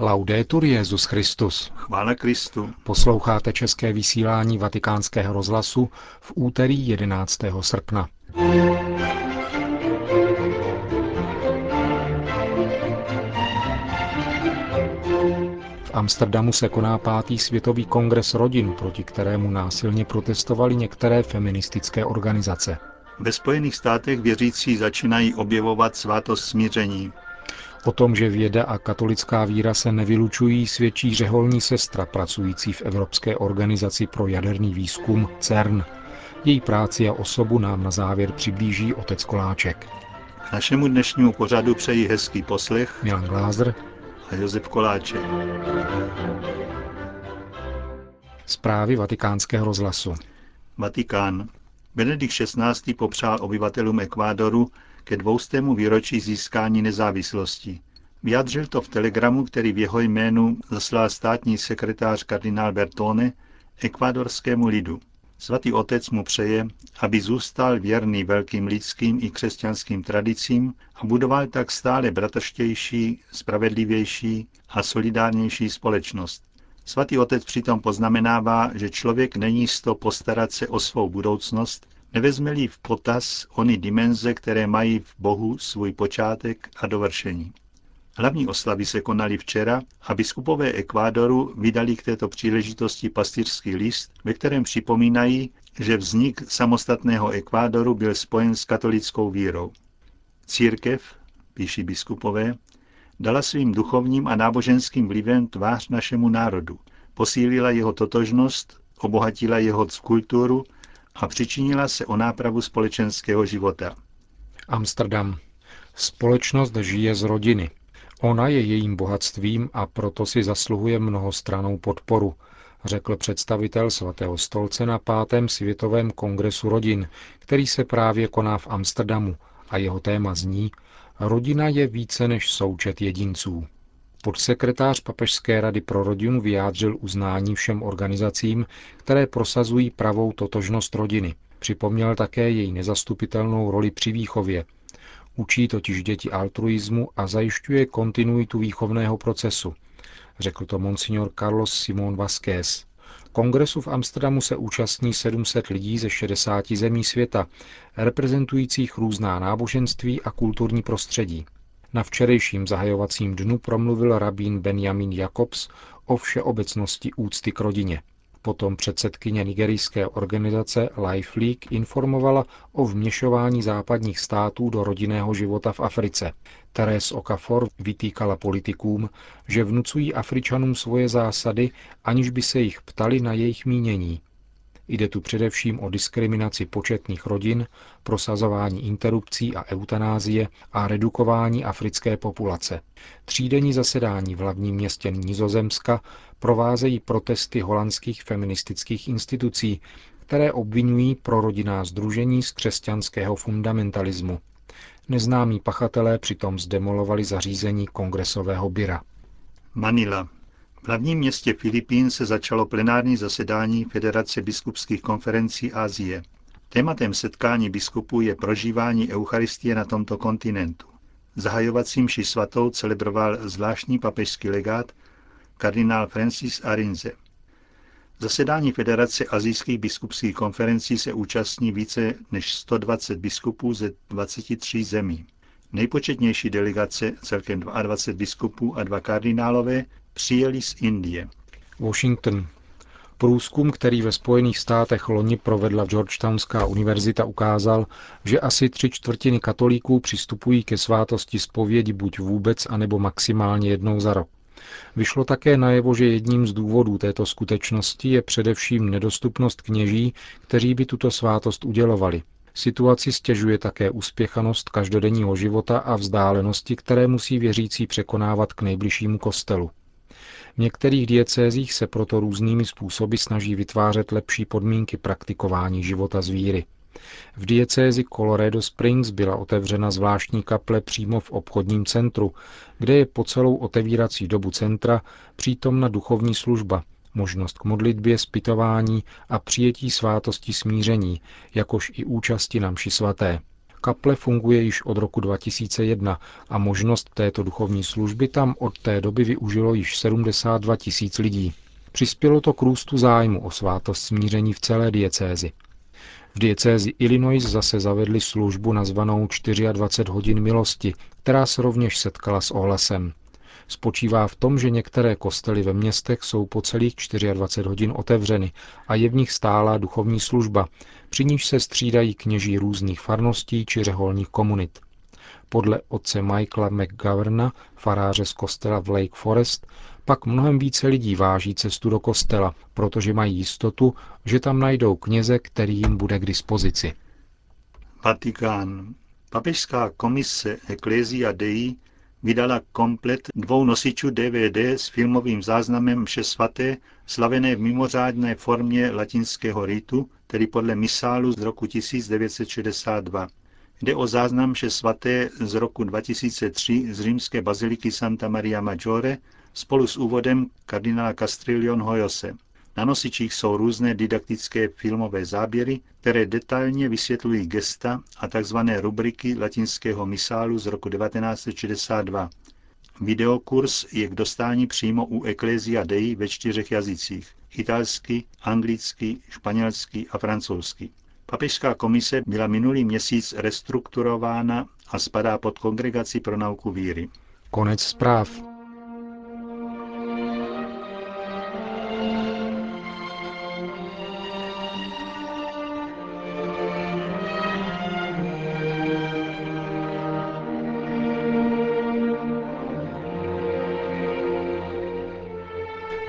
Laudetur Jezus Christus. Chvála Kristu. Posloucháte české vysílání Vatikánského rozhlasu v úterý 11. srpna. V Amsterdamu se koná pátý světový kongres rodin, proti kterému násilně protestovali některé feministické organizace. Ve Spojených státech věřící začínají objevovat svátost smíření. O tom, že věda a katolická víra se nevylučují, svědčí řeholní sestra pracující v Evropské organizaci pro jaderný výzkum CERN. Její práci a osobu nám na závěr přiblíží otec Koláček. K našemu dnešnímu pořadu přeji hezký poslech Milan Glázer a Josef Koláček. Zprávy vatikánského rozhlasu. Vatikán. Benedikt XVI. popřál obyvatelům Ekvádoru ke dvoustému výročí získání nezávislosti. Vyjadřil to v telegramu, který v jeho jménu zaslal státní sekretář kardinál Bertone ekvádorskému lidu. Svatý otec mu přeje, aby zůstal věrný velkým lidským i křesťanským tradicím a budoval tak stále bratrštější, spravedlivější a solidárnější společnost. Svatý otec přitom poznamenává, že člověk není sto postarat se o svou budoucnost, nevezme-li v potaz ony dimenze, které mají v Bohu svůj počátek a dovršení. Hlavní oslavy se konaly včera a biskupové Ekvádoru vydali k této příležitosti pastýřský list, ve kterém připomínají, že vznik samostatného Ekvádoru byl spojen s katolickou vírou. Církev, píší biskupové, dala svým duchovním a náboženským vlivem tvář našemu národu, posílila jeho totožnost, obohatila jeho kulturu a přičinila se o nápravu společenského života. Amsterdam. Společnost žije z rodiny. Ona je jejím bohatstvím a proto si zasluhuje mnohostranou podporu, řekl představitel svatého stolce na pátém světovém kongresu rodin, který se právě koná v Amsterdamu a jeho téma zní Rodina je více než součet jedinců. Podsekretář Papežské rady pro rodinu vyjádřil uznání všem organizacím, které prosazují pravou totožnost rodiny. Připomněl také její nezastupitelnou roli při výchově. Učí totiž děti altruismu a zajišťuje kontinuitu výchovného procesu, řekl to monsignor Carlos Simón Vázquez. Kongresu v Amsterdamu se účastní 700 lidí ze 60 zemí světa, reprezentujících různá náboženství a kulturní prostředí. Na včerejším zahajovacím dnu promluvil rabín Benjamin Jacobs o všeobecnosti úcty k rodině. Potom předsedkyně nigerijské organizace Life League informovala o vměšování západních států do rodinného života v Africe. Teres Okafor vytýkala politikům, že vnucují Afričanům svoje zásady, aniž by se jich ptali na jejich mínění. Jde tu především o diskriminaci početných rodin, prosazování interrupcí a eutanázie a redukování africké populace. Třídenní zasedání v hlavním městě Nizozemska provázejí protesty holandských feministických institucí, které obvinují prorodinná združení z křesťanského fundamentalismu. Neznámí pachatelé přitom zdemolovali zařízení kongresového byra. Manila. V hlavním městě Filipín se začalo plenární zasedání Federace biskupských konferencí Asie. Tématem setkání biskupů je prožívání Eucharistie na tomto kontinentu. Zahajovacím mši svatou celebroval zvláštní papežský legát kardinál Francis Arinze. Zasedání Federace azijských biskupských konferencí se účastní více než 120 biskupů ze 23 zemí. Nejpočetnější delegace, celkem 22 biskupů a dva kardinálové, přijeli z Indie. Washington. Průzkum, který ve Spojených státech loni provedla Georgetownská univerzita, ukázal, že asi tři čtvrtiny katolíků přistupují ke svátosti zpovědi buď vůbec, anebo maximálně jednou za rok. Vyšlo také najevo, že jedním z důvodů této skutečnosti je především nedostupnost kněží, kteří by tuto svátost udělovali. Situaci stěžuje také uspěchanost každodenního života a vzdálenosti, které musí věřící překonávat k nejbližšímu kostelu. V některých diecézích se proto různými způsoby snaží vytvářet lepší podmínky praktikování života z víry. V diecézi Colorado Springs byla otevřena zvláštní kaple přímo v obchodním centru, kde je po celou otevírací dobu centra přítomna duchovní služba, možnost k modlitbě, zpytování a přijetí svátosti smíření, jakož i účasti na mši svaté. Kaple funguje již od roku 2001 a možnost této duchovní služby tam od té doby využilo již 72 tisíc lidí. Přispělo to k růstu zájmu o svátost smíření v celé diecézi. V diecézi Illinois zase zavedli službu nazvanou 24 hodin milosti, která se rovněž setkala s ohlasem. Spočívá v tom, že některé kostely ve městech jsou po celých 24 hodin otevřeny a je v nich stálá duchovní služba, při níž se střídají kněží různých farností či řeholních komunit. Podle otce Michaela McGoverna, faráře z kostela v Lake Forest, pak mnohem více lidí váží cestu do kostela, protože mají jistotu, že tam najdou kněze, který jim bude k dispozici. Vatikán. Papežská komise Ecclesia Dei vydala komplet dvou nosičů DVD s filmovým záznamem vše svaté, slavené v mimořádné formě latinského ritu, tedy podle misálu z roku 1962. Jde o záznam vše svaté z roku 2003 z římské baziliky Santa Maria Maggiore spolu s úvodem kardinála Castrillion Hoyose. Na nosičích jsou různé didaktické filmové záběry, které detailně vysvětlují gesta a tzv. rubriky latinského misálu z roku 1962. Videokurs je k dostání přímo u Ecclesia Dei ve čtyřech jazycích – italsky, anglicky, španělsky a francouzsky. Papežská komise byla minulý měsíc restrukturována a spadá pod Kongregaci pro nauku víry. Konec zpráv.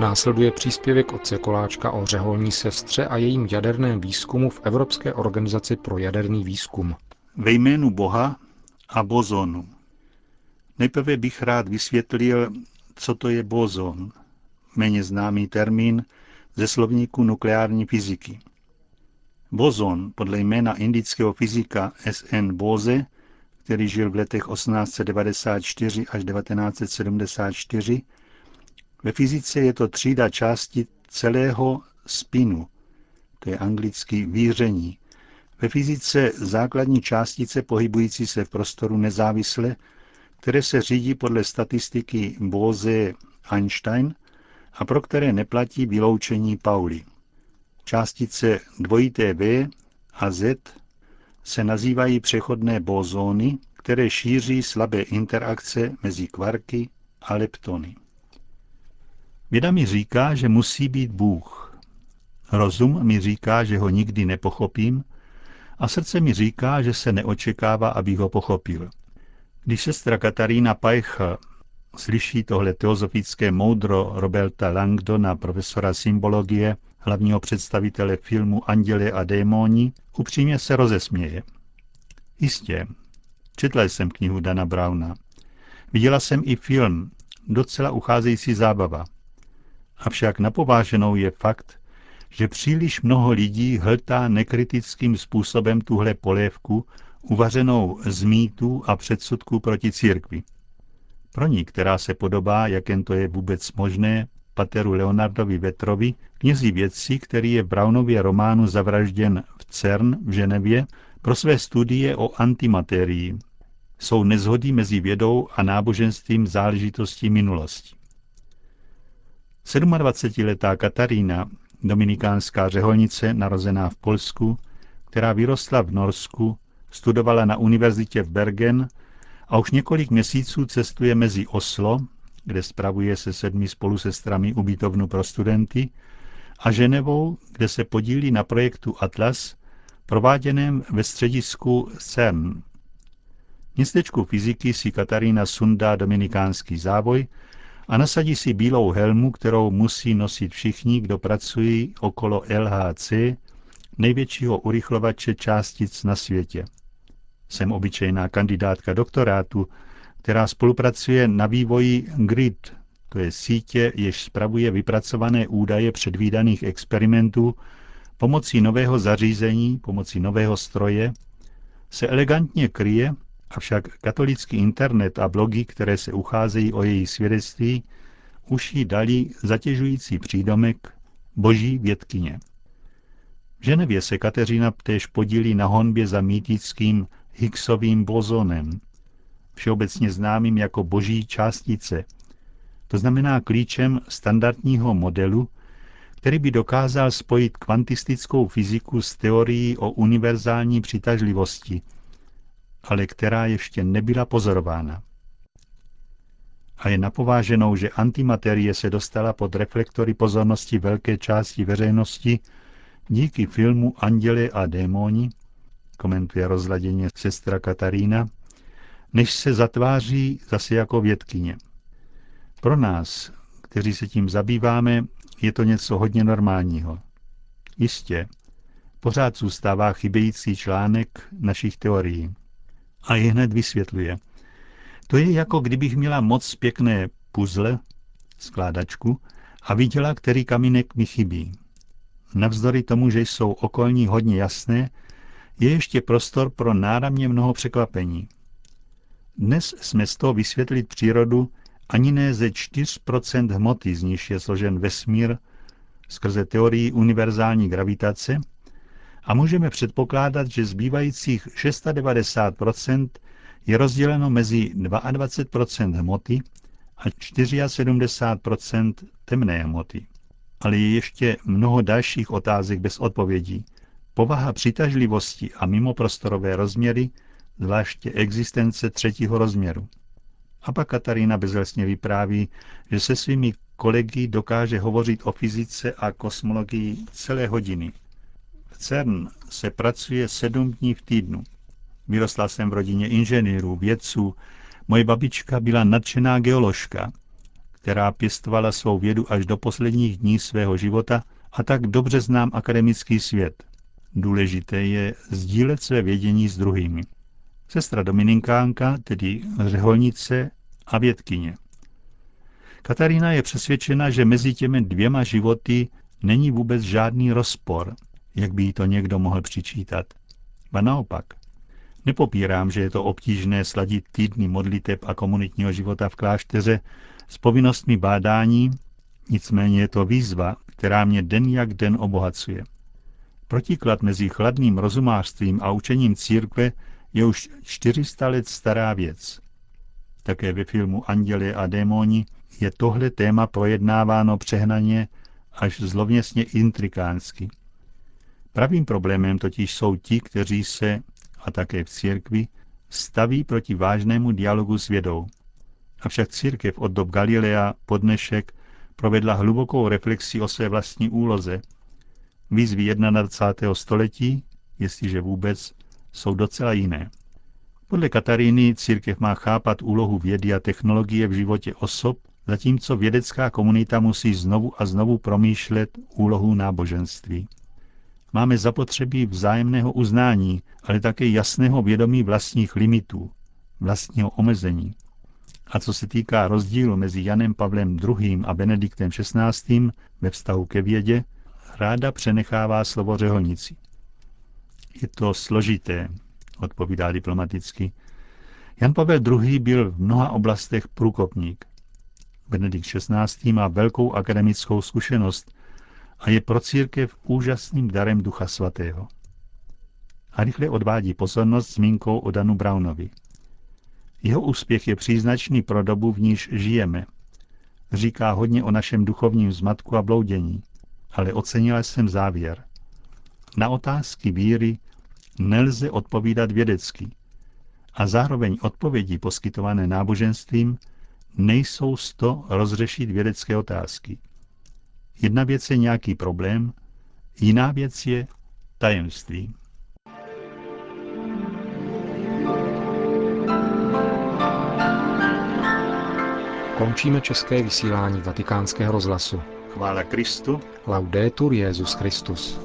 Následuje příspěvek otce Koláčka o řeholní sestře a jejím jaderném výzkumu v Evropské organizaci pro jaderný výzkum. Ve jménu Boha a bozonu. Nejprve bych rád vysvětlil, co to je bozon, méně známý termín ze slovníku nukleární fyziky. Bozon podle jména indického fyzika S.N. Bose, který žil v letech 1894 až 1974, ve fyzice je to třída části celého spinu, to je anglicky víření. Ve fyzice základní částice pohybující se v prostoru nezávisle, které se řídí podle statistiky Bose-Einstein a pro které neplatí vyloučení Pauli. Částice dvojité V a Z se nazývají přechodné bozóny, které šíří slabé interakce mezi kvarky a leptony. Věda mi říká, že musí být Bůh. Rozum mi říká, že ho nikdy nepochopím a srdce mi říká, že se neočekává, abych ho pochopil. Když sestra Katarína Pajcha slyší tohle teozofické moudro Roberta Langdona, profesora symbologie, hlavního představitele filmu Anděle a démoni, upřímně se rozesměje. Jistě, četla jsem knihu Dana Browna. Viděla jsem i film, docela ucházející zábava – Avšak napováženou je fakt, že příliš mnoho lidí hltá nekritickým způsobem tuhle polévku, uvařenou z mýtů a předsudků proti církvi. Pro ní, která se podobá, jak jen to je vůbec možné, pateru Leonardovi Vetrovi, knězí vědci, který je v Brownově románu zavražděn v CERN v Ženevě pro své studie o antimaterii. Jsou nezhody mezi vědou a náboženstvím záležitostí minulosti. 27-letá Katarína, dominikánská řeholnice, narozená v Polsku, která vyrostla v Norsku, studovala na univerzitě v Bergen a už několik měsíců cestuje mezi Oslo, kde spravuje se sedmi spolusestrami ubytovnu pro studenty, a Ženevou, kde se podílí na projektu Atlas, prováděném ve středisku CERN. Městečku fyziky si Katarína sundá dominikánský závoj a nasadí si bílou helmu, kterou musí nosit všichni, kdo pracují okolo LHC, největšího urychlovače částic na světě. Jsem obyčejná kandidátka doktorátu, která spolupracuje na vývoji GRID, to je sítě, jež spravuje vypracované údaje předvídaných experimentů pomocí nového zařízení, pomocí nového stroje, se elegantně kryje Avšak katolický internet a blogy, které se ucházejí o její svědectví, už jí dali zatěžující přídomek boží vědkyně. V Ženevě se Kateřina též podílí na honbě za mýtickým Higgsovým bozonem, všeobecně známým jako boží částice, to znamená klíčem standardního modelu, který by dokázal spojit kvantistickou fyziku s teorií o univerzální přitažlivosti, ale která ještě nebyla pozorována. A je napováženou, že antimaterie se dostala pod reflektory pozornosti velké části veřejnosti díky filmu Anděle a démoni, komentuje rozladěně sestra Katarína, než se zatváří zase jako vědkyně. Pro nás, kteří se tím zabýváme, je to něco hodně normálního. Jistě, pořád zůstává chybějící článek našich teorií. A je hned vysvětluje. To je jako kdybych měla moc pěkné puzzle, skládačku, a viděla, který kamínek mi chybí. Navzdory tomu, že jsou okolní hodně jasné, je ještě prostor pro náramně mnoho překvapení. Dnes jsme z toho vysvětlit přírodu ani ne ze 4% hmoty, z níž je složen vesmír, skrze teorii univerzální gravitace, a můžeme předpokládat, že zbývajících 690% je rozděleno mezi 22% hmoty a 74% temné hmoty. Ale je ještě mnoho dalších otázek bez odpovědí. Povaha přitažlivosti a mimoprostorové rozměry, zvláště existence třetího rozměru. A pak Katarína bezlesně vypráví, že se svými kolegy dokáže hovořit o fyzice a kosmologii celé hodiny. CERN se pracuje sedm dní v týdnu. Vyrostla jsem v rodině inženýrů, vědců. Moje babička byla nadšená geoložka, která pěstovala svou vědu až do posledních dní svého života a tak dobře znám akademický svět. Důležité je sdílet své vědění s druhými. Sestra Domininkánka, tedy řeholnice a vědkyně. Katarína je přesvědčena, že mezi těmi dvěma životy není vůbec žádný rozpor, jak by jí to někdo mohl přičítat. Ba naopak. Nepopírám, že je to obtížné sladit týdny modliteb a komunitního života v klášteře s povinnostmi bádání, nicméně je to výzva, která mě den jak den obohacuje. Protiklad mezi chladným rozumářstvím a učením církve je už 400 let stará věc. Také ve filmu Anděle a démoni je tohle téma projednáváno přehnaně až zlověsně intrikánsky. Pravým problémem totiž jsou ti, kteří se, a také v církvi, staví proti vážnému dialogu s vědou. Avšak církev od dob Galilea po dnešek provedla hlubokou reflexi o své vlastní úloze. Výzvy 21. století, jestliže vůbec, jsou docela jiné. Podle Kataríny církev má chápat úlohu vědy a technologie v životě osob, zatímco vědecká komunita musí znovu a znovu promýšlet úlohu náboženství. Máme zapotřebí vzájemného uznání, ale také jasného vědomí vlastních limitů, vlastního omezení. A co se týká rozdílu mezi Janem Pavlem II. a Benediktem XVI. ve vztahu ke vědě, ráda přenechává slovo řeholnici. Je to složité, odpovídá diplomaticky. Jan Pavel II. byl v mnoha oblastech průkopník. Benedikt XVI. má velkou akademickou zkušenost a je pro církev úžasným darem Ducha Svatého. A rychle odvádí pozornost zmínkou o Danu Brownovi. Jeho úspěch je příznačný pro dobu, v níž žijeme. Říká hodně o našem duchovním zmatku a bloudění, ale ocenila jsem závěr. Na otázky víry nelze odpovídat vědecky a zároveň odpovědi poskytované náboženstvím nejsou z to rozřešit vědecké otázky. Jedna věc je nějaký problém, jiná věc je tajemství. Končíme české vysílání vatikánského rozhlasu. Chvála Kristu. Laudetur Jezus Christus.